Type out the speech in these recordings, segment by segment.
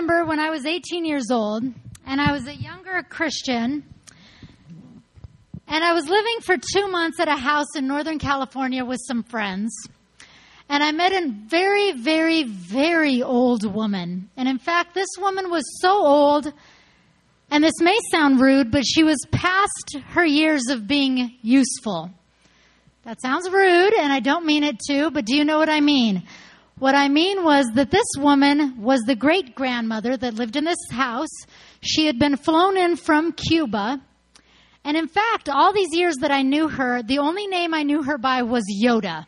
remember when I was 18 years old and I was a younger Christian and I was living for two months at a house in Northern California with some friends. And I met a very, very, very old woman. And in fact, this woman was so old, and this may sound rude, but she was past her years of being useful. That sounds rude, and I don't mean it to, but do you know what I mean? What I mean was that this woman was the great grandmother that lived in this house. She had been flown in from Cuba. And in fact, all these years that I knew her, the only name I knew her by was Yoda.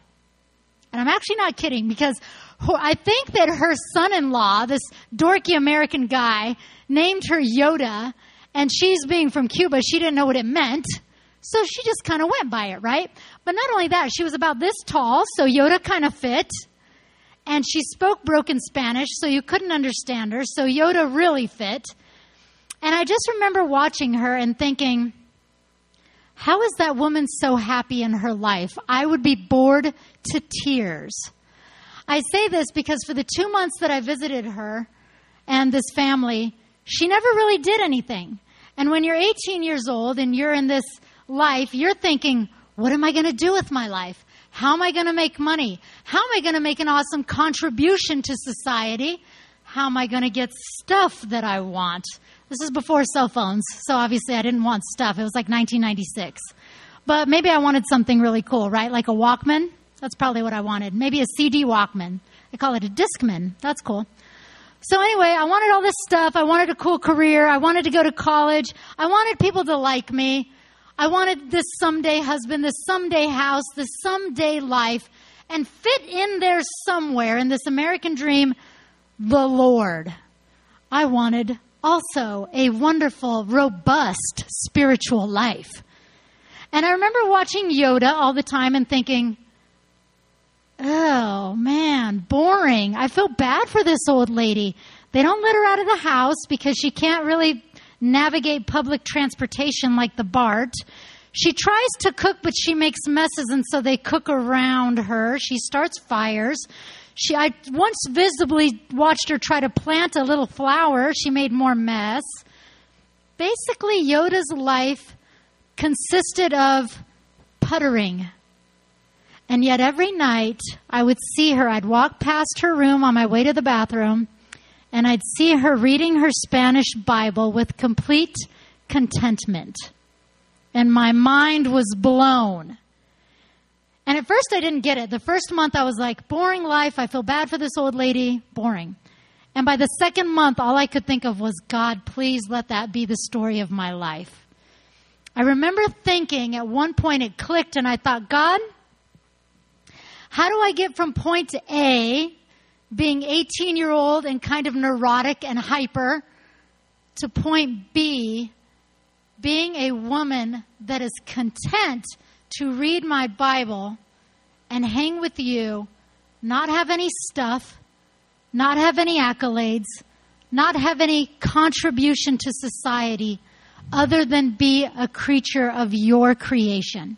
And I'm actually not kidding because I think that her son in law, this dorky American guy, named her Yoda. And she's being from Cuba, she didn't know what it meant. So she just kind of went by it, right? But not only that, she was about this tall, so Yoda kind of fit and she spoke broken Spanish, so you couldn't understand her. So Yoda really fit. And I just remember watching her and thinking, how is that woman so happy in her life? I would be bored to tears. I say this because for the two months that I visited her and this family, she never really did anything. And when you're 18 years old and you're in this life, you're thinking, what am I going to do with my life? How am I going to make money? How am I going to make an awesome contribution to society? How am I going to get stuff that I want? This is before cell phones, so obviously I didn't want stuff. It was like 1996. But maybe I wanted something really cool, right? Like a Walkman. That's probably what I wanted. Maybe a CD Walkman. They call it a Discman. That's cool. So anyway, I wanted all this stuff. I wanted a cool career. I wanted to go to college. I wanted people to like me. I wanted this someday husband, this someday house, this someday life, and fit in there somewhere in this American dream, the Lord. I wanted also a wonderful, robust spiritual life. And I remember watching Yoda all the time and thinking, oh man, boring. I feel bad for this old lady. They don't let her out of the house because she can't really navigate public transportation like the BART. She tries to cook, but she makes messes, and so they cook around her. She starts fires. She, I once visibly watched her try to plant a little flower. She made more mess. Basically, Yoda's life consisted of puttering. And yet, every night I would see her. I'd walk past her room on my way to the bathroom, and I'd see her reading her Spanish Bible with complete contentment. And my mind was blown. And at first I didn't get it. The first month I was like, boring life. I feel bad for this old lady. Boring. And by the second month, all I could think of was, God, please let that be the story of my life. I remember thinking at one point it clicked and I thought, God, how do I get from point A being 18 year old and kind of neurotic and hyper to point B, being a woman that is content to read my Bible and hang with you, not have any stuff, not have any accolades, not have any contribution to society other than be a creature of your creation.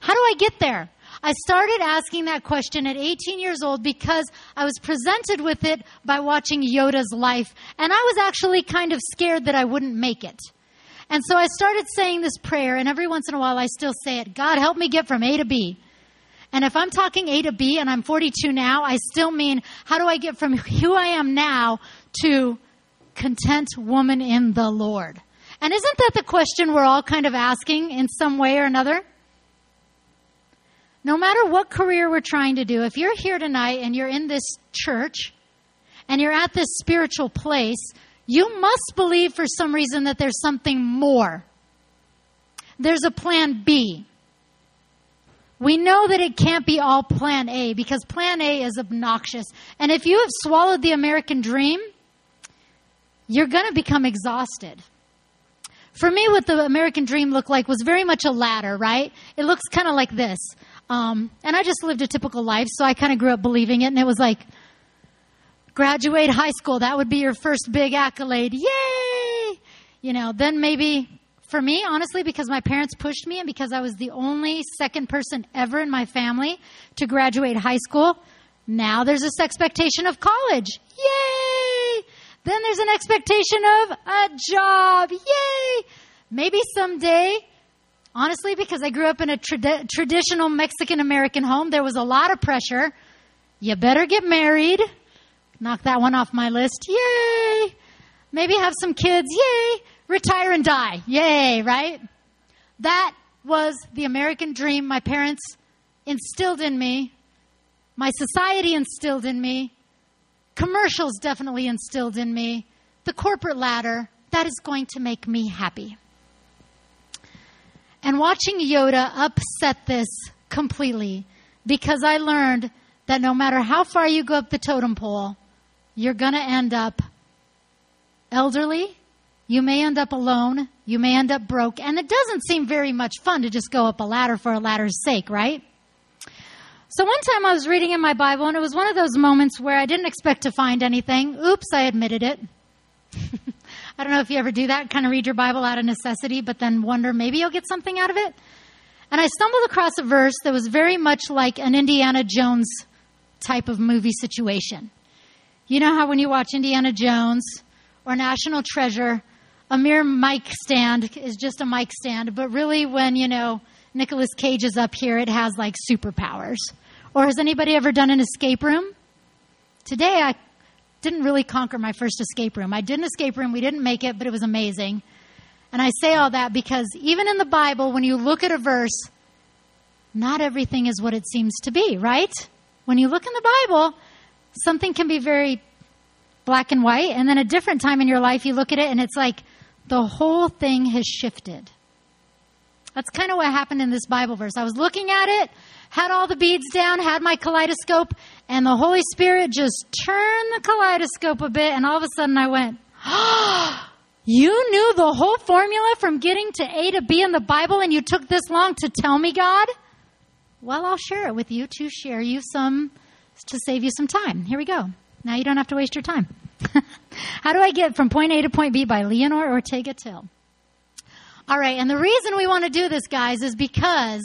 How do I get there? I started asking that question at 18 years old because I was presented with it by watching Yoda's life, and I was actually kind of scared that I wouldn't make it. And so I started saying this prayer, and every once in a while I still say it God, help me get from A to B. And if I'm talking A to B and I'm 42 now, I still mean how do I get from who I am now to content woman in the Lord? And isn't that the question we're all kind of asking in some way or another? No matter what career we're trying to do, if you're here tonight and you're in this church and you're at this spiritual place, you must believe for some reason that there's something more. There's a plan B. We know that it can't be all plan A because plan A is obnoxious. And if you have swallowed the American dream, you're going to become exhausted. For me, what the American dream looked like was very much a ladder, right? It looks kind of like this. Um, and I just lived a typical life, so I kind of grew up believing it, and it was like, graduate high school, that would be your first big accolade. Yay! You know, then maybe for me, honestly, because my parents pushed me and because I was the only second person ever in my family to graduate high school, now there's this expectation of college. Yay! Then there's an expectation of a job. Yay! Maybe someday, honestly, because I grew up in a trad- traditional Mexican American home, there was a lot of pressure. You better get married. Knock that one off my list. Yay! Maybe have some kids. Yay! Retire and die. Yay, right? That was the American dream my parents instilled in me. My society instilled in me. Commercials definitely instilled in me. The corporate ladder, that is going to make me happy. And watching Yoda upset this completely because I learned that no matter how far you go up the totem pole, you're going to end up elderly. You may end up alone. You may end up broke. And it doesn't seem very much fun to just go up a ladder for a ladder's sake, right? So one time I was reading in my Bible and it was one of those moments where I didn't expect to find anything. Oops, I admitted it. I don't know if you ever do that, kind of read your Bible out of necessity, but then wonder maybe you'll get something out of it. And I stumbled across a verse that was very much like an Indiana Jones type of movie situation. You know how when you watch Indiana Jones or National Treasure, a mere mic stand is just a mic stand, but really when, you know, Nicolas Cage is up here, it has like superpowers. Or has anybody ever done an escape room? Today I didn't really conquer my first escape room. I did an escape room, we didn't make it, but it was amazing. And I say all that because even in the Bible, when you look at a verse, not everything is what it seems to be, right? When you look in the Bible, something can be very black and white, and then a different time in your life, you look at it and it's like the whole thing has shifted. That's kind of what happened in this Bible verse. I was looking at it, had all the beads down, had my kaleidoscope, and the Holy Spirit just turned the kaleidoscope a bit, and all of a sudden I went, oh, You knew the whole formula from getting to A to B in the Bible, and you took this long to tell me, God? Well, I'll share it with you to share you some, to save you some time. Here we go. Now you don't have to waste your time. How do I get from point A to point B by Leonore Ortega Till? All right, and the reason we want to do this, guys, is because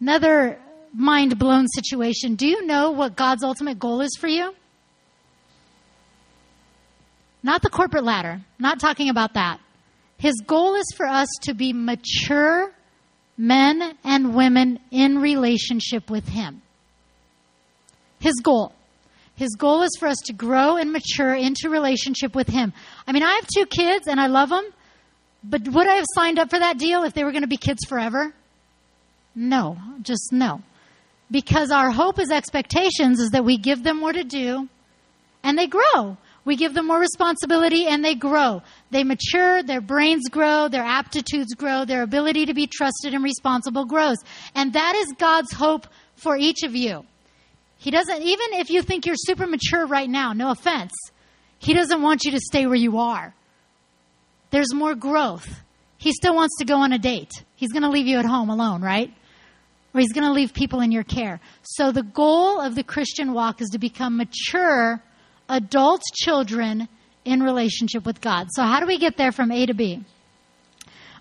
another mind blown situation. Do you know what God's ultimate goal is for you? Not the corporate ladder. Not talking about that. His goal is for us to be mature men and women in relationship with Him. His goal. His goal is for us to grow and mature into relationship with Him. I mean, I have two kids and I love them, but would I have signed up for that deal if they were going to be kids forever? No, just no. Because our hope as expectations is that we give them more to do and they grow. We give them more responsibility and they grow. They mature, their brains grow, their aptitudes grow, their ability to be trusted and responsible grows. And that is God's hope for each of you. He doesn't, even if you think you're super mature right now, no offense, He doesn't want you to stay where you are. There's more growth. He still wants to go on a date. He's going to leave you at home alone, right? Or he's going to leave people in your care. So the goal of the Christian walk is to become mature adult children in relationship with God. So how do we get there from A to B?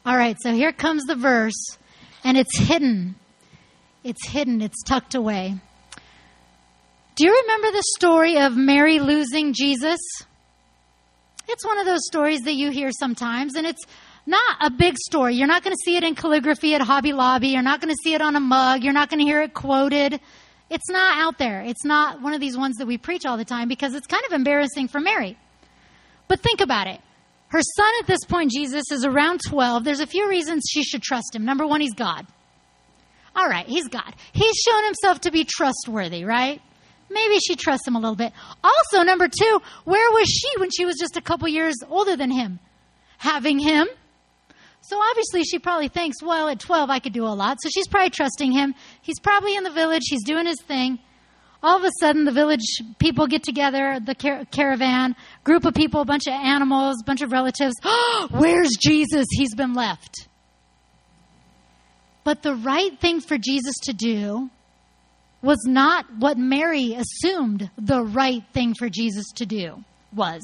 All right, so here comes the verse, and it's hidden. It's hidden, it's tucked away. Do you remember the story of Mary losing Jesus? It's one of those stories that you hear sometimes, and it's not a big story. You're not going to see it in calligraphy at Hobby Lobby. You're not going to see it on a mug. You're not going to hear it quoted. It's not out there. It's not one of these ones that we preach all the time because it's kind of embarrassing for Mary. But think about it. Her son at this point, Jesus, is around 12. There's a few reasons she should trust him. Number one, he's God. All right, he's God. He's shown himself to be trustworthy, right? Maybe she trusts him a little bit. Also, number two, where was she when she was just a couple years older than him? Having him. So obviously she probably thinks, well, at 12 I could do a lot. So she's probably trusting him. He's probably in the village. He's doing his thing. All of a sudden, the village people get together, the car- caravan, group of people, a bunch of animals, bunch of relatives. Where's Jesus? He's been left. But the right thing for Jesus to do was not what Mary assumed the right thing for Jesus to do was.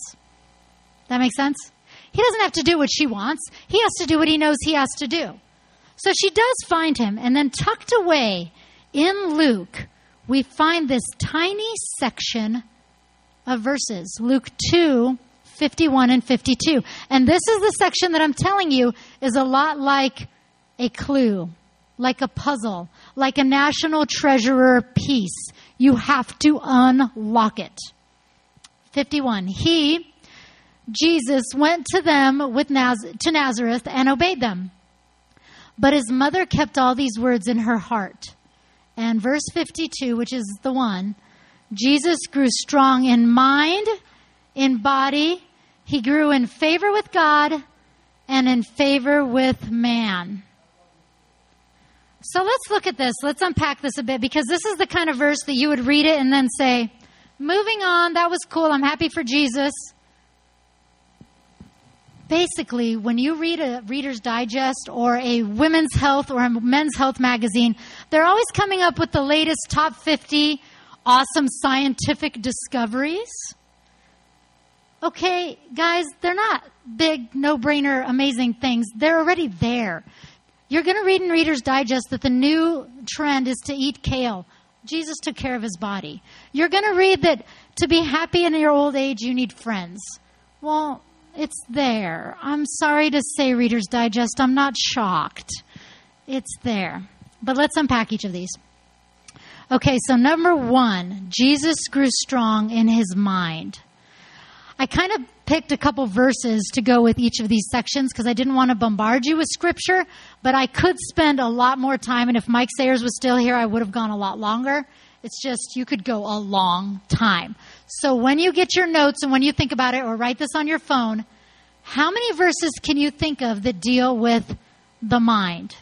That makes sense? He doesn't have to do what she wants. He has to do what he knows he has to do. So she does find him, and then tucked away in Luke, we find this tiny section of verses Luke 2, 51 and 52. And this is the section that I'm telling you is a lot like a clue, like a puzzle, like a national treasurer piece. You have to unlock it. 51. He, Jesus, went to them with Naz- to Nazareth and obeyed them. But his mother kept all these words in her heart. And verse 52, which is the one, Jesus grew strong in mind, in body. He grew in favor with God and in favor with man. So let's look at this. Let's unpack this a bit because this is the kind of verse that you would read it and then say, moving on, that was cool. I'm happy for Jesus. Basically, when you read a Reader's Digest or a women's health or a men's health magazine, they're always coming up with the latest top 50 awesome scientific discoveries. Okay, guys, they're not big, no brainer, amazing things. They're already there. You're going to read in Reader's Digest that the new trend is to eat kale. Jesus took care of his body. You're going to read that to be happy in your old age, you need friends. Well, it's there. I'm sorry to say, Reader's Digest, I'm not shocked. It's there. But let's unpack each of these. Okay, so number one, Jesus grew strong in his mind. I kind of picked a couple verses to go with each of these sections because I didn't want to bombard you with scripture, but I could spend a lot more time. And if Mike Sares was still here, I would have gone a lot longer. It's just you could go a long time. So when you get your notes and when you think about it or write this on your phone, how many verses can you think of that deal with the mind?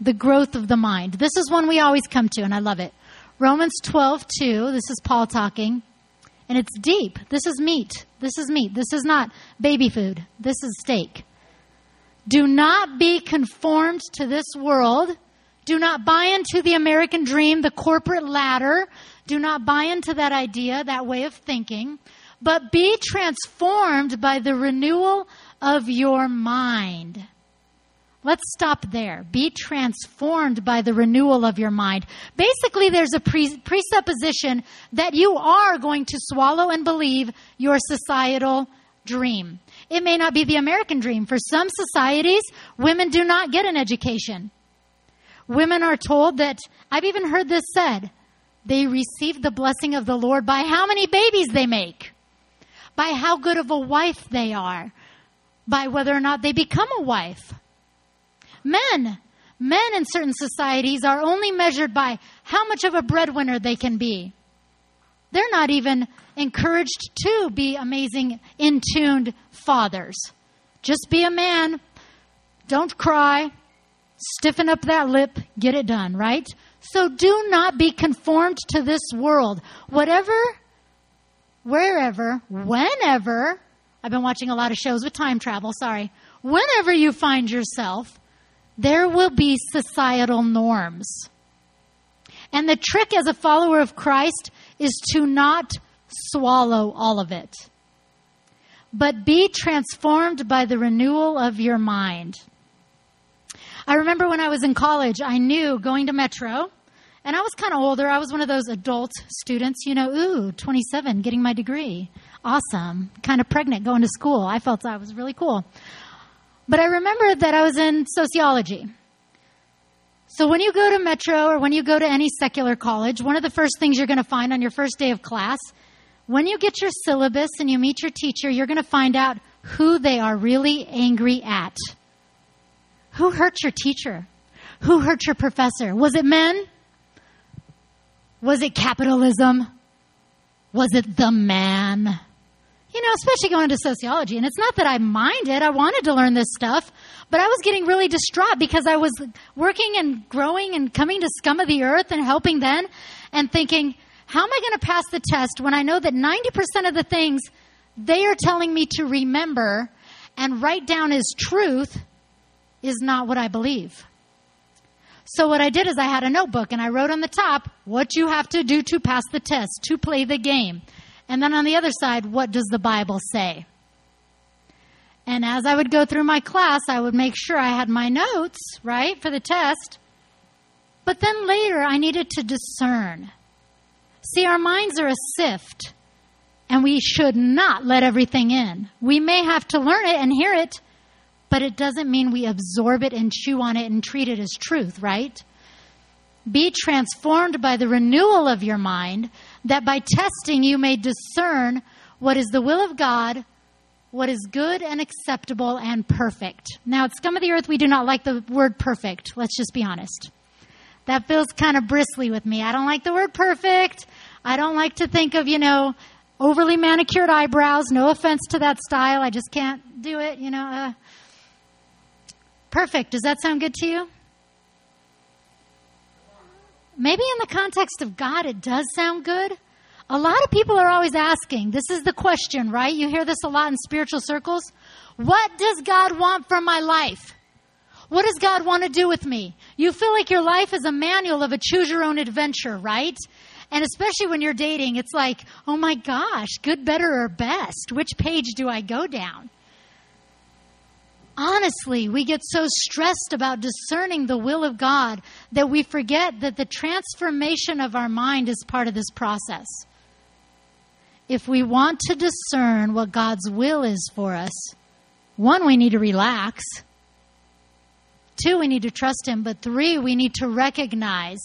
The growth of the mind. This is one we always come to, and I love it. Romans 12, 2. This is Paul talking. And it's deep. This is meat. This is meat. This is not baby food. This is steak. Do not be conformed to this world. Do not buy into the American dream, the corporate ladder. Do not buy into that idea, that way of thinking, but be transformed by the renewal of your mind. Let's stop there. Be transformed by the renewal of your mind. Basically, there's a pre- presupposition that you are going to swallow and believe your societal dream. It may not be the American dream. For some societies, women do not get an education. Women are told that, I've even heard this said, they receive the blessing of the Lord by how many babies they make, by how good of a wife they are, by whether or not they become a wife. Men, men in certain societies are only measured by how much of a breadwinner they can be. They're not even encouraged to be amazing, in tuned fathers. Just be a man. Don't cry. Stiffen up that lip. Get it done, right? So do not be conformed to this world. Whatever, wherever, whenever, I've been watching a lot of shows with time travel, sorry. Whenever you find yourself, there will be societal norms. And the trick as a follower of Christ is to not swallow all of it, but be transformed by the renewal of your mind. I remember when I was in college, I knew going to Metro, and I was kind of older. I was one of those adult students, you know, ooh, 27, getting my degree. Awesome. Kind of pregnant going to school. I felt I was really cool. But I remember that I was in sociology. So when you go to Metro or when you go to any secular college, one of the first things you're going to find on your first day of class, when you get your syllabus and you meet your teacher, you're going to find out who they are really angry at. Who hurt your teacher? Who hurt your professor? Was it men? Was it capitalism? Was it the man? You know, especially going into sociology. And it's not that I minded, I wanted to learn this stuff, but I was getting really distraught because I was working and growing and coming to scum of the earth and helping then and thinking, how am I going to pass the test when I know that 90% of the things they are telling me to remember and write down as truth is not what I believe? So what I did is I had a notebook and I wrote on the top what you have to do to pass the test, to play the game. And then on the other side, what does the Bible say? And as I would go through my class, I would make sure I had my notes, right, for the test. But then later, I needed to discern. See, our minds are a sift. and we should not let everything in. We may have to learn it and hear it, but it doesn't mean we absorb it and chew on it and treat it as truth, right? Be transformed by the renewal of your mind, that by testing you may discern what is the will of God, what is good and acceptable and perfect. Now, at Scum of the Earth, we do not like the word perfect. Let's just be honest. That feels kind of bristly with me. I don't like the word perfect. I don't like to think of, you know, overly manicured eyebrows. No offense to that style. I just can't do it, you know. Uh, perfect. Does that sound good to you? Maybe in the context of God, it does sound good. A lot of people are always asking, this is the question, right? You hear this a lot in spiritual circles. What does God want from my life? What does God want to do with me? You feel like your life is a manual of a choose your own adventure, right? And especially when you're dating, it's like, oh my gosh, good, better, or best. Which page do I go down? Honestly, we get so stressed about discerning the will of God that we forget that the transformation of our mind is part of this process. If we want to discern what God's will is for us, one, we need to relax. Two, we need to trust Him. But three, we need to recognize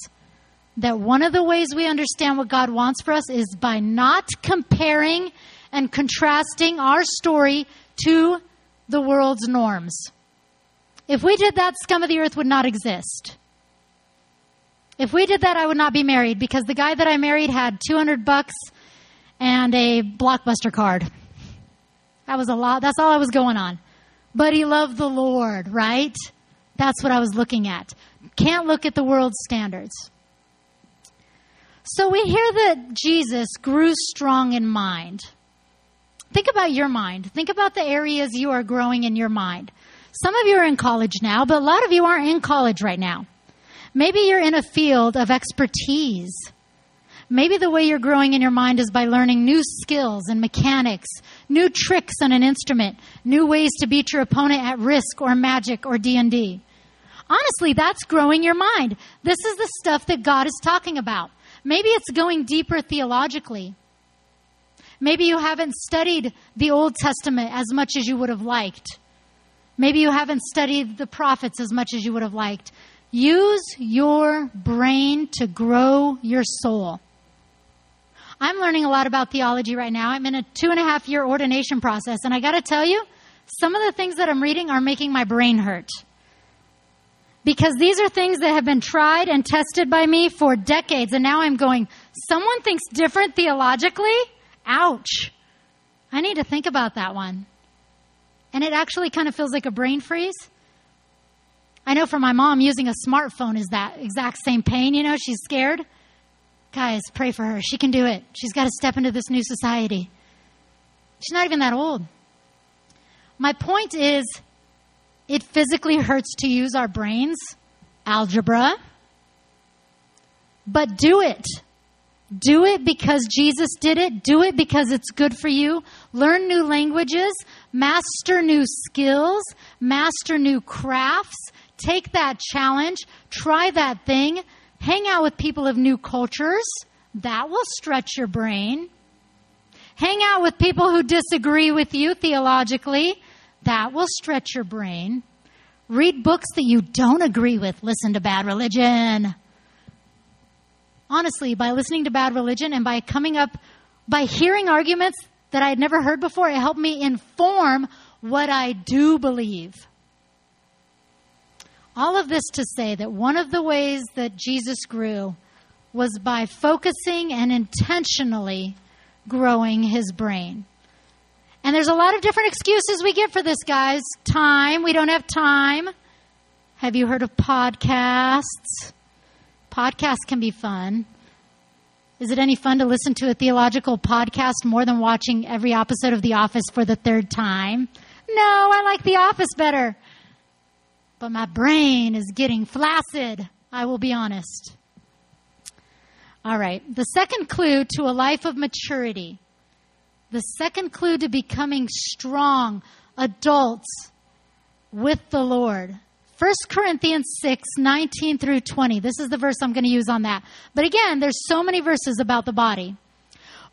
that one of the ways we understand what God wants for us is by not comparing and contrasting our story to the world's norms. If we did that, scum of the earth would not exist. If we did that, I would not be married because the guy that I married had 200 bucks and a blockbuster card. That was a lot. That's all I was going on. But he loved the Lord, right? That's what I was looking at. Can't look at the world's standards. So we hear that Jesus grew strong in mind. Think about your mind. Think about the areas you are growing in your mind. Some of you are in college now, but a lot of you aren't in college right now. Maybe you're in a field of expertise. Maybe the way you're growing in your mind is by learning new skills and mechanics, new tricks on an instrument, new ways to beat your opponent at risk or magic or D&D. Honestly, that's growing your mind. This is the stuff that God is talking about. Maybe it's going deeper theologically. Maybe you haven't studied the Old Testament as much as you would have liked. Maybe you haven't studied the prophets as much as you would have liked. Use your brain to grow your soul. I'm learning a lot about theology right now. I'm in a two and a half year ordination process, and I got to tell you, some of the things that I'm reading are making my brain hurt because these are things that have been tried and tested by me for decades. And now I'm going, someone thinks different theologically? Ouch. I need to think about that one. And it actually kind of feels like a brain freeze. I know for my mom, using a smartphone is that exact same pain. You know, she's scared. Guys, pray for her. She can do it. She's got to step into this new society. She's not even that old. My point is, it physically hurts to use our brains, algebra. But do it. Do it because Jesus did it. Do it because it's good for you. Learn new languages, master new skills, master new crafts. Take that challenge, try that thing, hang out with people of new cultures. That will stretch your brain. Hang out with people who disagree with you theologically. That will stretch your brain. Read books that you don't agree with. Listen to Bad Religion. Honestly, by listening to Bad Religion and by coming up, by hearing arguments that I had never heard before, it helped me inform what I do believe. All of this to say that one of the ways that Jesus grew was by focusing and intentionally growing his brain. And there's a lot of different excuses we get for this, guys. Time, we don't have time. Have you heard of podcasts? Podcasts can be fun. Is it any fun to listen to a theological podcast more than watching every episode of The Office for the third time? No, I like The Office better. But my brain is getting flaccid, I will be honest. All right. The second clue to a life of maturity the second clue to becoming strong adults with the Lord. 1 Corinthians 6, 19 through 20. This is the verse I'm going to use on that. But again, there's so many verses about the body.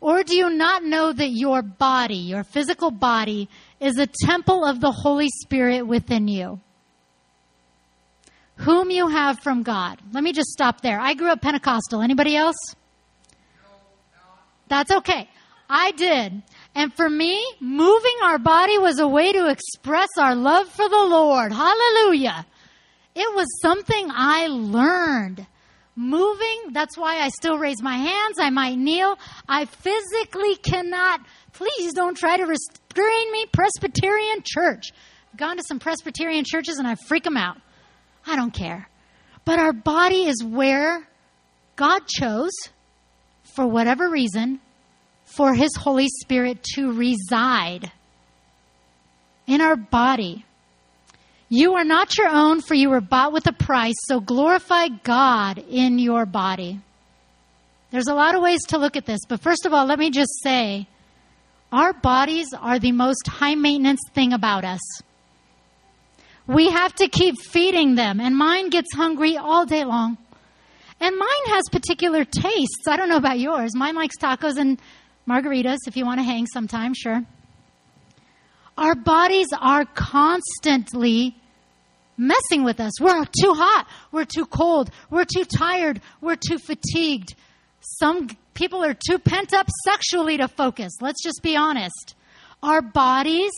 Or do you not know that your body, your physical body, is a temple of the Holy Spirit within you? Whom you have from God. Let me just stop there. I grew up Pentecostal. Anybody else? That's okay. I did. And for me, moving our body was a way to express our love for the Lord. Hallelujah. It was something I learned. Moving, that's why I still raise my hands. I might kneel. I physically cannot, please don't try to restrain me, Presbyterian church. I've gone to some Presbyterian churches and I freak them out. I don't care. But our body is where God chose, for whatever reason, for His Holy Spirit to reside in our body. You are not your own, for you were bought with a price, so glorify God in your body. There's a lot of ways to look at this, but first of all, let me just say our bodies are the most high maintenance thing about us. We have to keep feeding them, and mine gets hungry all day long. And mine has particular tastes. I don't know about yours. Mine likes tacos and margaritas if you want to hang sometime, sure. Our bodies are constantly messing with us. We're too hot. We're too cold. We're too tired. We're too fatigued. Some people are too pent up sexually to focus. Let's just be honest. Our bodies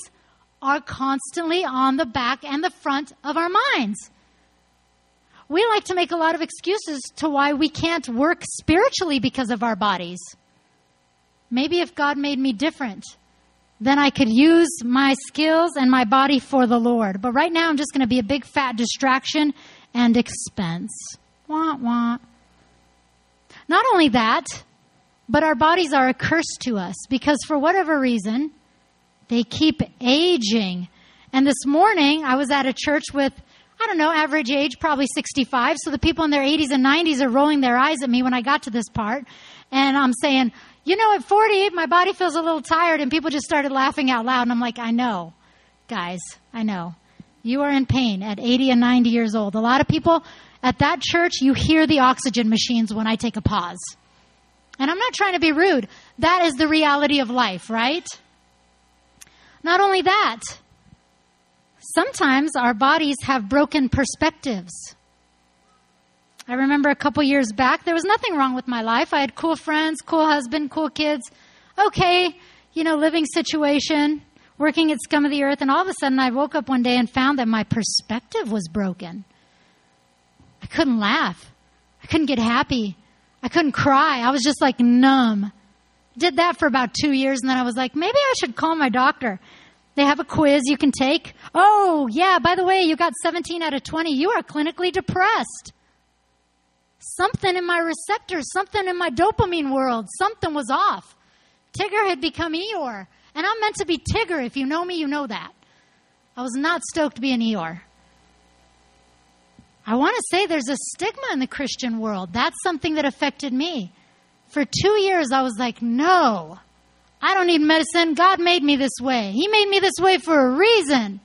are constantly on the back and the front of our minds. We like to make a lot of excuses to why we can't work spiritually because of our bodies. Maybe if God made me different, then I could use my skills and my body for the Lord. But right now, I'm just going to be a big fat distraction and expense. Wah, wah. Not only that, but our bodies are a curse to us because for whatever reason, they keep aging. And this morning, I was at a church with, I don't know, average age, probably 65. So the people in their 80s and 90s are rolling their eyes at me when I got to this part. And I'm saying, you know, at 40, my body feels a little tired, and people just started laughing out loud. And I'm like, I know, guys, I know. You are in pain at 80 and 90 years old. A lot of people at that church, you hear the oxygen machines when I take a pause. And I'm not trying to be rude. That is the reality of life, right? Not only that, sometimes our bodies have broken perspectives. I remember a couple years back, there was nothing wrong with my life. I had cool friends, cool husband, cool kids. Okay, you know, living situation, working at scum of the earth, and all of a sudden I woke up one day and found that my perspective was broken. I couldn't laugh. I couldn't get happy. I couldn't cry. I was just like numb. Did that for about two years, and then I was like, maybe I should call my doctor. They have a quiz you can take. Oh, yeah, by the way, you got 17 out of 20. You are clinically depressed something in my receptors, something in my dopamine world, something was off. Tigger had become Eeyore. And I'm meant to be Tigger. If you know me, you know that. I was not stoked to be an Eeyore. I want to say there's a stigma in the Christian world. That's something that affected me. For two years, I was like, no, I don't need medicine. God made me this way. He made me this way for a reason.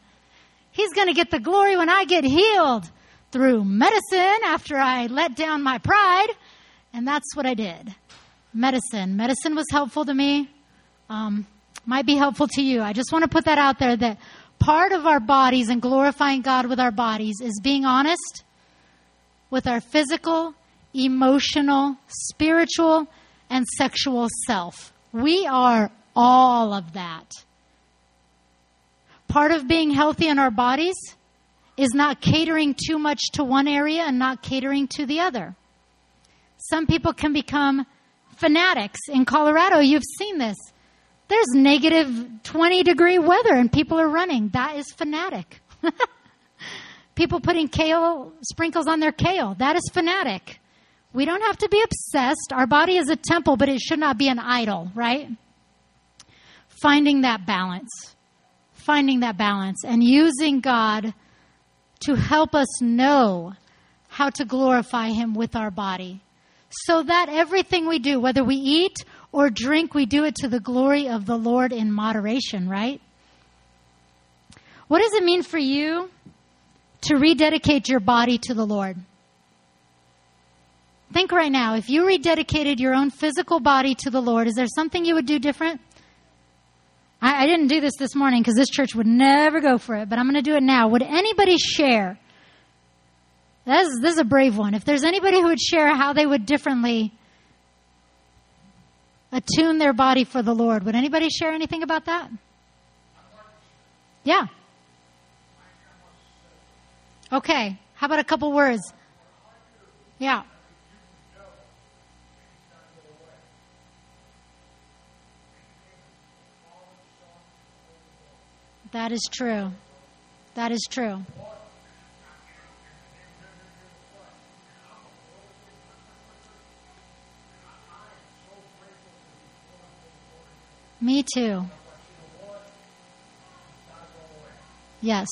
He's going to get the glory when I get healed through medicine after I let down my pride, and that's what I did. Medicine. Medicine was helpful to me. Um, might be helpful to you. I just want to put that out there that part of our bodies and glorifying God with our bodies is being honest with our physical, emotional, spiritual, and sexual self. We are all of that. Part of being healthy in our bodies is not catering too much to one area and not catering to the other. Some people can become fanatics. In Colorado, you've seen this. There's negative 20 degree weather and people are running. That is fanatic. people putting kale sprinkles on their kale. That is fanatic. We don't have to be obsessed. Our body is a temple, but it should not be an idol, right? Finding that balance. Finding that balance and using God to help us know how to glorify Him with our body. So that everything we do, whether we eat or drink, we do it to the glory of the Lord in moderation, right? What does it mean for you to rededicate your body to the Lord? Think right now, if you rededicated your own physical body to the Lord, is there something you would do different? I, I didn't do this this morning because this church would never go for it, but I'm going to do it now. Would anybody share? This is, this is a brave one. If there's anybody who would share how they would differently attune their body for the Lord, would anybody share anything about that? Yeah. Okay. How about a couple words? Yeah. That is true. That is true. Me too. Yes.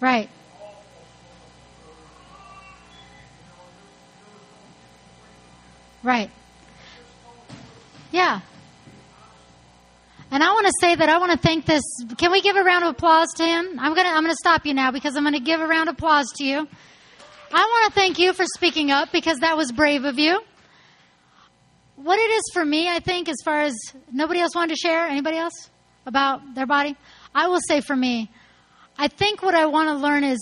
Right. Right. Yeah. And I want to say that I want to thank this. Can we give a round of applause to him? I'm gonna I'm gonna stop you now because I'm gonna give a round of applause to you. I want to thank you for speaking up because that was brave of you. What it is for me, I think, as far as nobody else wanted to share, anybody else about their body, I will say for me, I think what I want to learn is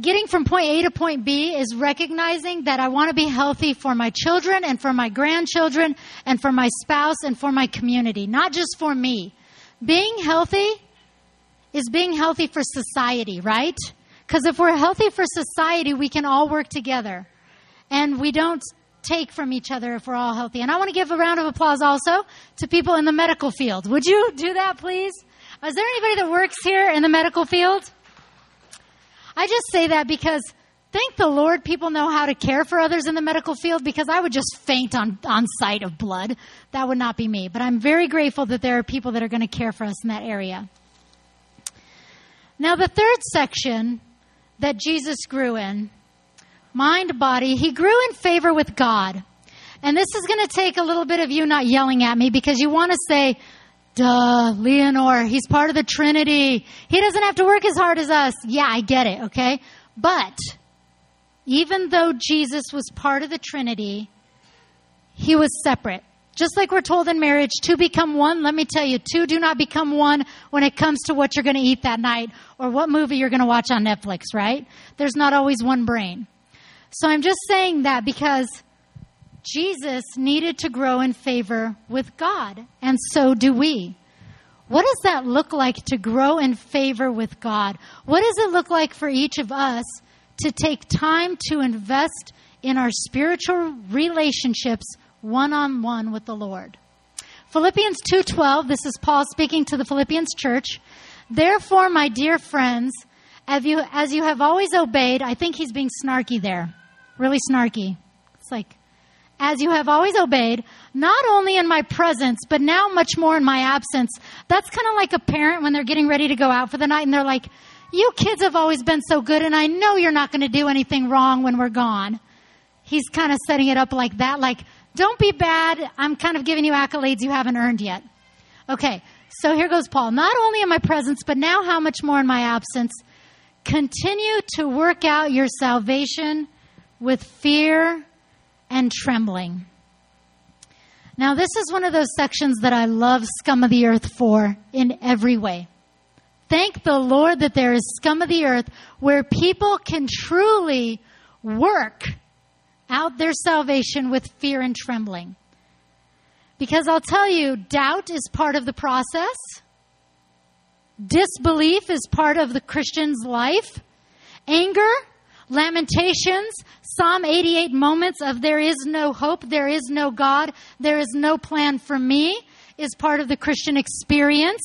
getting from point A to point B is recognizing that I want to be healthy for my children and for my grandchildren and for my spouse and for my community, not just for me. Being healthy is being healthy for society, right? Because if we're healthy for society, we can all work together. And we don't take from each other if we're all healthy. And I want to give a round of applause also to people in the medical field. Would you do that, please? Is there anybody that works here in the medical field? I just say that because thank the Lord people know how to care for others in the medical field because I would just faint on, on sight of blood. That would not be me. But I'm very grateful that there are people that are going to care for us in that area. Now, the third section that Jesus grew in, mind, body, he grew in favor with God. And this is going to take a little bit of you not yelling at me because you want to say, Duh, Leonore, he's part of the Trinity. He doesn't have to work as hard as us. Yeah, I get it, okay? But even though Jesus was part of the Trinity, he was separate. Just like we're told in marriage, two become one. Let me tell you, two do not become one when it comes to what you're going to eat that night or what movie you're going to watch on Netflix, right? There's not always one brain. So I'm just saying that because Jesus needed to grow in favor with God, and so do we. What does that look like to grow in favor with God? What does it look like for each of us to take time to invest in our spiritual relationships one on one with the Lord? Philippians 2:12, this is Paul speaking to the Philippians church. Therefore, my dear friends, as you, as you have always obeyed, I think he's being snarky there. Really snarky. It's like as you have always obeyed, not only in my presence, but now much more in my absence. That's kind of like a parent when they're getting ready to go out for the night and they're like, you kids have always been so good and I know you're not going to do anything wrong when we're gone. He's kind of setting it up like that, like, don't be bad. I'm kind of giving you accolades you haven't earned yet. Okay, so here goes Paul. Not only in my presence, but now how much more in my absence. Continue to work out your salvation with fear and trembling. Now, this is one of those sections that I love scum of the earth for in every way. Thank the Lord that there is scum of the earth where people can truly work out their salvation with fear and trembling. Because I'll tell you, doubt is part of the process. Disbelief is part of the Christian's life. Anger Lamentations, Psalm 88 moments of there is no hope, there is no God, there is no plan for me is part of the Christian experience.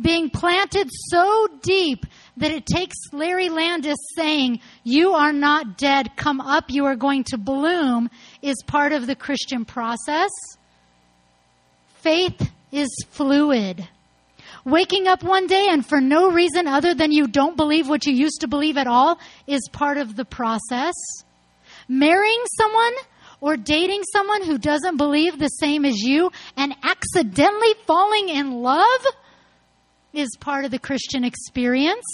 Being planted so deep that it takes Larry Landis saying, You are not dead, come up, you are going to bloom, is part of the Christian process. Faith is fluid. Waking up one day and for no reason other than you don't believe what you used to believe at all is part of the process. Marrying someone or dating someone who doesn't believe the same as you and accidentally falling in love is part of the Christian experience.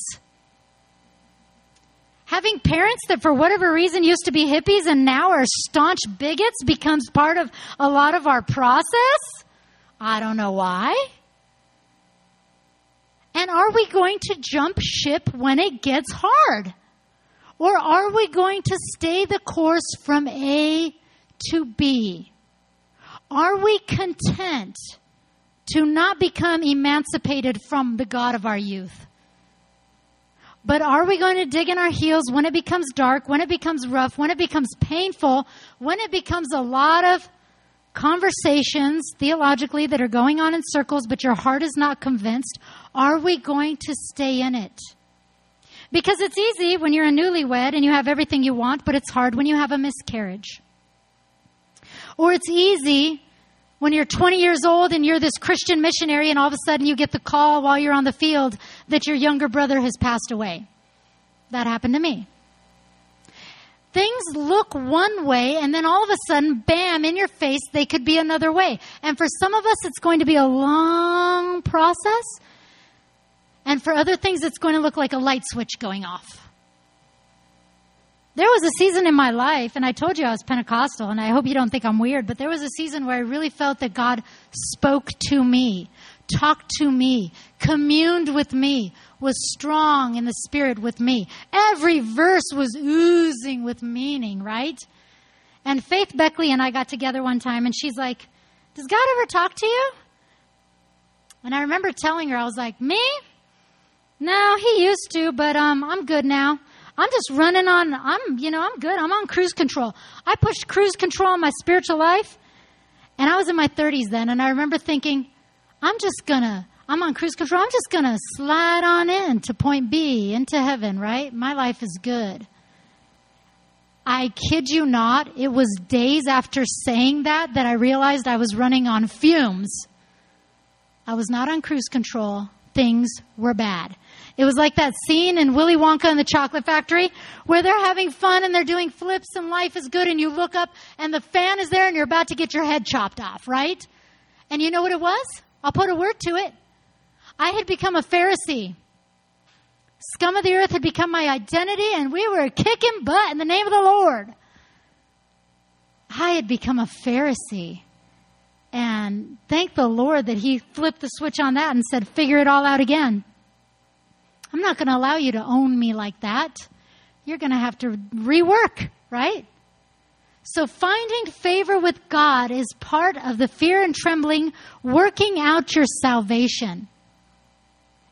Having parents that for whatever reason used to be hippies and now are staunch bigots becomes part of a lot of our process? I don't know why. Are we going to jump ship when it gets hard? Or are we going to stay the course from A to B? Are we content to not become emancipated from the God of our youth? But are we going to dig in our heels when it becomes dark, when it becomes rough, when it becomes painful, when it becomes a lot of conversations theologically that are going on in circles, but your heart is not convinced? Are we going to stay in it? Because it's easy when you're a newlywed and you have everything you want, but it's hard when you have a miscarriage. Or it's easy when you're 20 years old and you're this Christian missionary and all of a sudden you get the call while you're on the field that your younger brother has passed away. That happened to me. Things look one way and then all of a sudden, bam, in your face, they could be another way. And for some of us, it's going to be a long process. And for other things, it's going to look like a light switch going off. There was a season in my life, and I told you I was Pentecostal, and I hope you don't think I'm weird, but there was a season where I really felt that God spoke to me, talked to me, communed with me, was strong in the spirit with me. Every verse was oozing with meaning, right? And Faith Beckley and I got together one time, and she's like, Does God ever talk to you? And I remember telling her, I was like, Me? No, he used to, but um, I'm good now. I'm just running on, I'm, you know, I'm good. I'm on cruise control. I pushed cruise control in my spiritual life. And I was in my 30s then. And I remember thinking, I'm just gonna, I'm on cruise control. I'm just gonna slide on in to point B into heaven, right? My life is good. I kid you not, it was days after saying that that I realized I was running on fumes. I was not on cruise control. Things were bad. It was like that scene in Willy Wonka and the Chocolate Factory where they're having fun and they're doing flips and life is good and you look up and the fan is there and you're about to get your head chopped off, right? And you know what it was? I'll put a word to it. I had become a Pharisee. Scum of the earth had become my identity and we were kicking butt in the name of the Lord. I had become a Pharisee. And thank the Lord that He flipped the switch on that and said, figure it all out again. I'm not going to allow you to own me like that. You're going to have to rework, right? So finding favor with God is part of the fear and trembling, working out your salvation.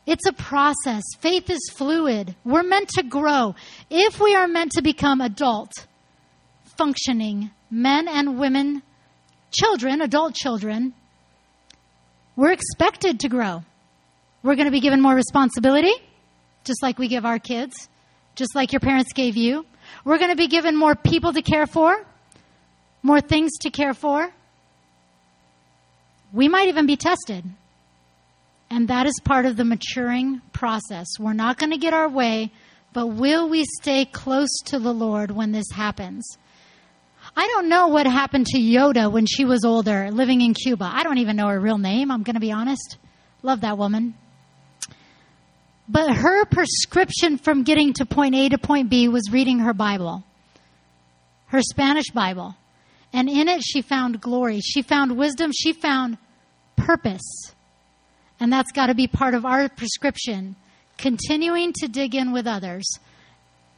It's a process. Faith is fluid. We're meant to grow. If we are meant to become adult, functioning men and women, children, adult children, we're expected to grow. We're going to be given more responsibility just like we give our kids, just like your parents gave you. We're going to be given more people to care for, more things to care for. We might even be tested. And that is part of the maturing process. We're not going to get our way, but will we stay close to the Lord when this happens? I don't know what happened to Yoda when she was older, living in Cuba. I don't even know her real name, I'm going to be honest. Love that woman. But her prescription from getting to point A to point B was reading her Bible, her Spanish Bible. And in it, she found glory. She found wisdom. She found purpose. And that's got to be part of our prescription. Continuing to dig in with others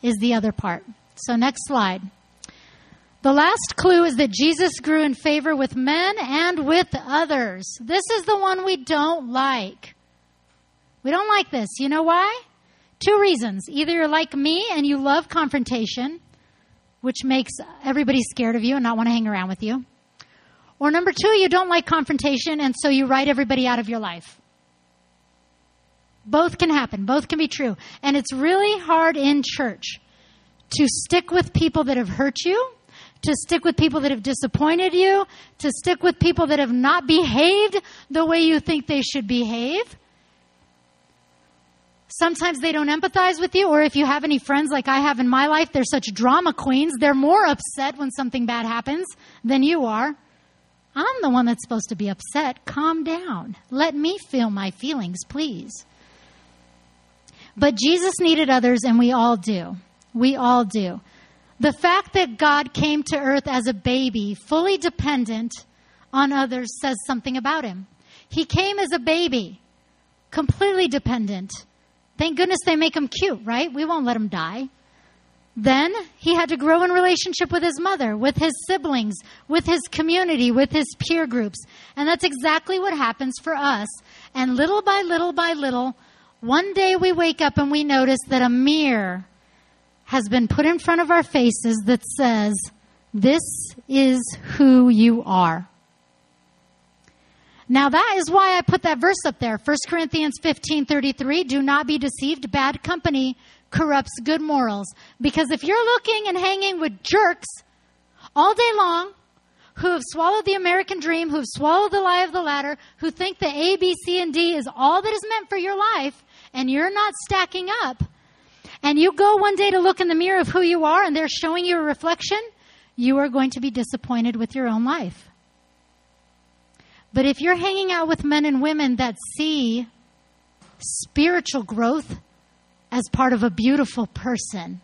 is the other part. So, next slide. The last clue is that Jesus grew in favor with men and with others. This is the one we don't like. We don't like this. You know why? Two reasons. Either you're like me and you love confrontation, which makes everybody scared of you and not want to hang around with you. Or number two, you don't like confrontation and so you write everybody out of your life. Both can happen. Both can be true. And it's really hard in church to stick with people that have hurt you, to stick with people that have disappointed you, to stick with people that have not behaved the way you think they should behave. Sometimes they don't empathize with you, or if you have any friends like I have in my life, they're such drama queens. They're more upset when something bad happens than you are. I'm the one that's supposed to be upset. Calm down. Let me feel my feelings, please. But Jesus needed others, and we all do. We all do. The fact that God came to earth as a baby, fully dependent on others, says something about him. He came as a baby, completely dependent. Thank goodness they make him cute, right? We won't let him die. Then he had to grow in relationship with his mother, with his siblings, with his community, with his peer groups. And that's exactly what happens for us. And little by little by little, one day we wake up and we notice that a mirror has been put in front of our faces that says, This is who you are. Now that is why I put that verse up there. 1 Corinthians 15 33. Do not be deceived. Bad company corrupts good morals. Because if you're looking and hanging with jerks all day long, who have swallowed the American dream, who have swallowed the lie of the ladder, who think that A, B, C, and D is all that is meant for your life, and you're not stacking up, and you go one day to look in the mirror of who you are and they're showing you a reflection, you are going to be disappointed with your own life. But if you're hanging out with men and women that see spiritual growth as part of a beautiful person,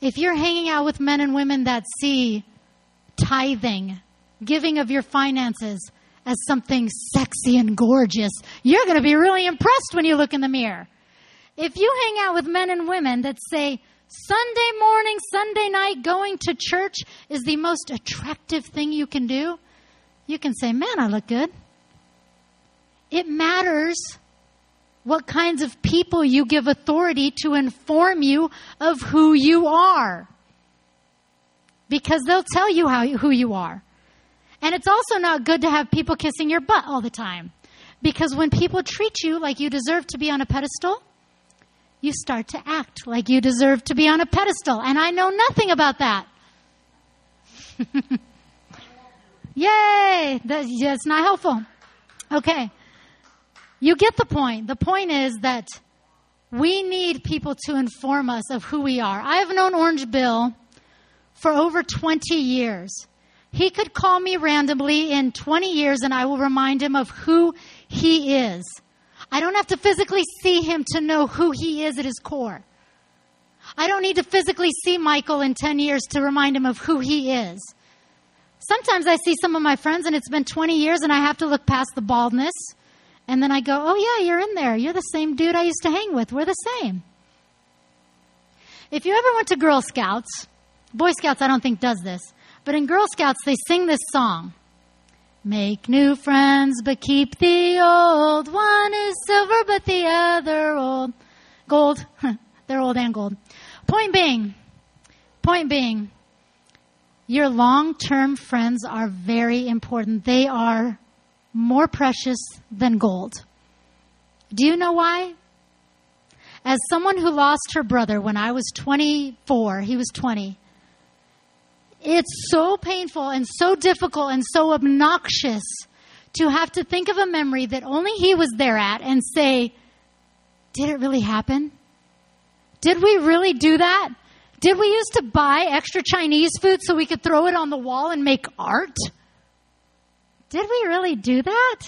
if you're hanging out with men and women that see tithing, giving of your finances as something sexy and gorgeous, you're going to be really impressed when you look in the mirror. If you hang out with men and women that say, Sunday morning, Sunday night, going to church is the most attractive thing you can do, you can say, Man, I look good. It matters what kinds of people you give authority to inform you of who you are. Because they'll tell you how, who you are. And it's also not good to have people kissing your butt all the time. Because when people treat you like you deserve to be on a pedestal, you start to act like you deserve to be on a pedestal. And I know nothing about that. Yay! That's not helpful. Okay. You get the point. The point is that we need people to inform us of who we are. I have known Orange Bill for over 20 years. He could call me randomly in 20 years and I will remind him of who he is. I don't have to physically see him to know who he is at his core. I don't need to physically see Michael in 10 years to remind him of who he is. Sometimes I see some of my friends and it's been 20 years and I have to look past the baldness. And then I go, oh yeah, you're in there. You're the same dude I used to hang with. We're the same. If you ever went to Girl Scouts, Boy Scouts I don't think does this, but in Girl Scouts they sing this song. Make new friends, but keep the old. One is silver, but the other old. Gold. They're old and gold. Point being, point being, your long term friends are very important. They are more precious than gold. Do you know why? As someone who lost her brother when I was 24, he was 20. It's so painful and so difficult and so obnoxious to have to think of a memory that only he was there at and say, Did it really happen? Did we really do that? Did we used to buy extra Chinese food so we could throw it on the wall and make art? Did we really do that?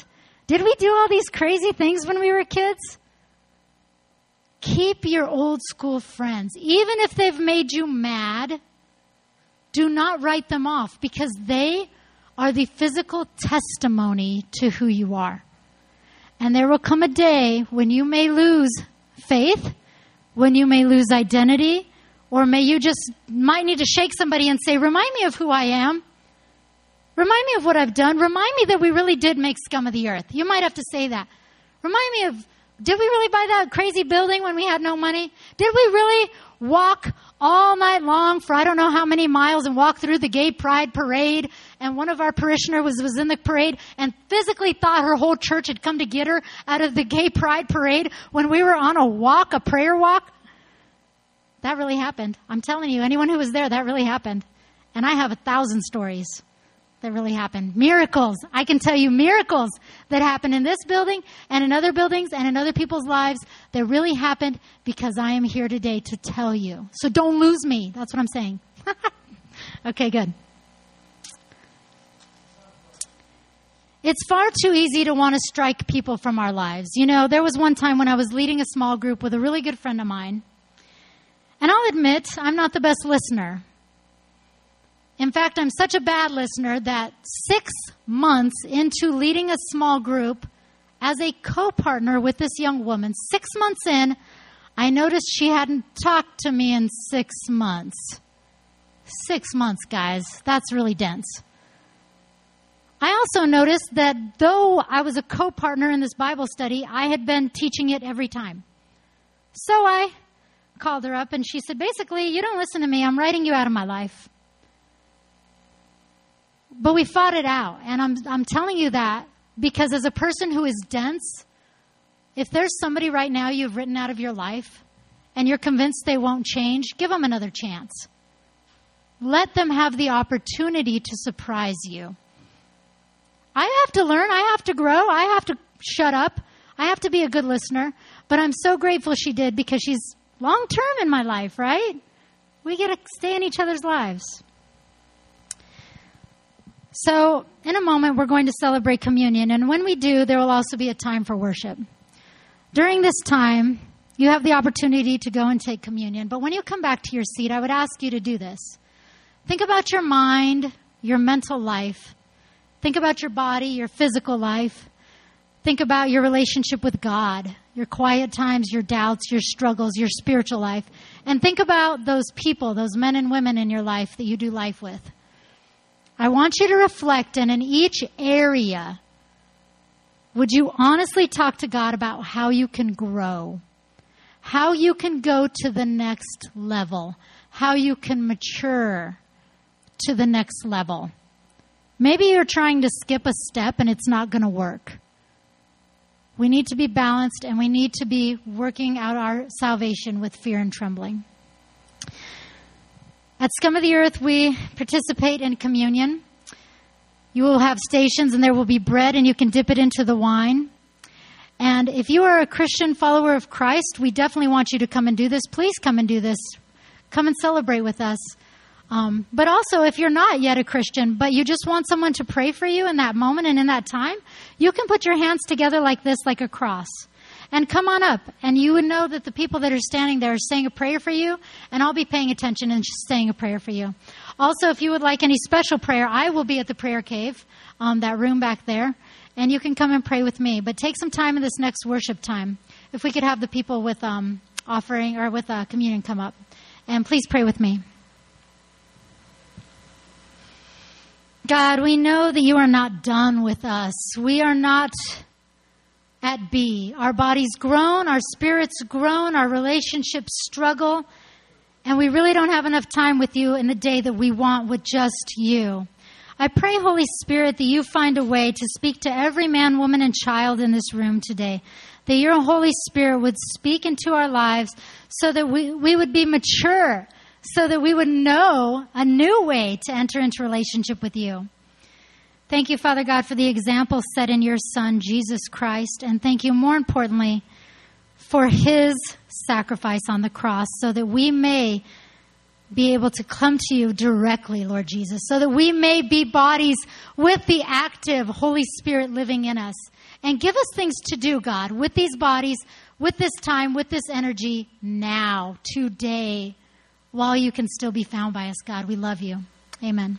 Did we do all these crazy things when we were kids? Keep your old school friends. Even if they've made you mad, do not write them off because they are the physical testimony to who you are. And there will come a day when you may lose faith, when you may lose identity, or may you just might need to shake somebody and say, Remind me of who I am. Remind me of what I've done. Remind me that we really did make scum of the earth. You might have to say that. Remind me of, did we really buy that crazy building when we had no money? Did we really walk all night long for I don't know how many miles and walk through the gay pride parade? And one of our parishioners was, was in the parade and physically thought her whole church had come to get her out of the gay pride parade when we were on a walk, a prayer walk. That really happened. I'm telling you, anyone who was there, that really happened. And I have a thousand stories that really happened. Miracles. I can tell you miracles that happened in this building and in other buildings and in other people's lives that really happened because I am here today to tell you. So don't lose me. That's what I'm saying. okay, good. It's far too easy to want to strike people from our lives. You know, there was one time when I was leading a small group with a really good friend of mine And I'll admit, I'm not the best listener. In fact, I'm such a bad listener that six months into leading a small group as a co partner with this young woman, six months in, I noticed she hadn't talked to me in six months. Six months, guys. That's really dense. I also noticed that though I was a co partner in this Bible study, I had been teaching it every time. So I called her up and she said, basically, you don't listen to me. I'm writing you out of my life. But we fought it out. And I'm, I'm telling you that because as a person who is dense, if there's somebody right now you've written out of your life and you're convinced they won't change, give them another chance. Let them have the opportunity to surprise you. I have to learn. I have to grow. I have to shut up. I have to be a good listener. But I'm so grateful she did because she's long term in my life, right? We get to stay in each other's lives. So, in a moment, we're going to celebrate communion. And when we do, there will also be a time for worship. During this time, you have the opportunity to go and take communion. But when you come back to your seat, I would ask you to do this. Think about your mind, your mental life. Think about your body, your physical life. Think about your relationship with God, your quiet times, your doubts, your struggles, your spiritual life. And think about those people, those men and women in your life that you do life with. I want you to reflect, and in each area, would you honestly talk to God about how you can grow? How you can go to the next level? How you can mature to the next level? Maybe you're trying to skip a step and it's not going to work. We need to be balanced and we need to be working out our salvation with fear and trembling. At Scum of the Earth, we participate in communion. You will have stations and there will be bread and you can dip it into the wine. And if you are a Christian follower of Christ, we definitely want you to come and do this. Please come and do this. Come and celebrate with us. Um, but also, if you're not yet a Christian, but you just want someone to pray for you in that moment and in that time, you can put your hands together like this, like a cross and come on up. And you would know that the people that are standing there are saying a prayer for you, and I'll be paying attention and saying a prayer for you. Also, if you would like any special prayer, I will be at the prayer cave, um, that room back there, and you can come and pray with me. But take some time in this next worship time. If we could have the people with um, offering or with uh, communion come up, and please pray with me. God, we know that you are not done with us. We are not at B. Our bodies groan, our spirits groan, our relationships struggle, and we really don't have enough time with you in the day that we want with just you. I pray, Holy Spirit, that you find a way to speak to every man, woman, and child in this room today. That your Holy Spirit would speak into our lives so that we, we would be mature, so that we would know a new way to enter into relationship with you. Thank you, Father God, for the example set in your Son, Jesus Christ. And thank you, more importantly, for his sacrifice on the cross so that we may be able to come to you directly, Lord Jesus, so that we may be bodies with the active Holy Spirit living in us. And give us things to do, God, with these bodies, with this time, with this energy now, today, while you can still be found by us, God. We love you. Amen.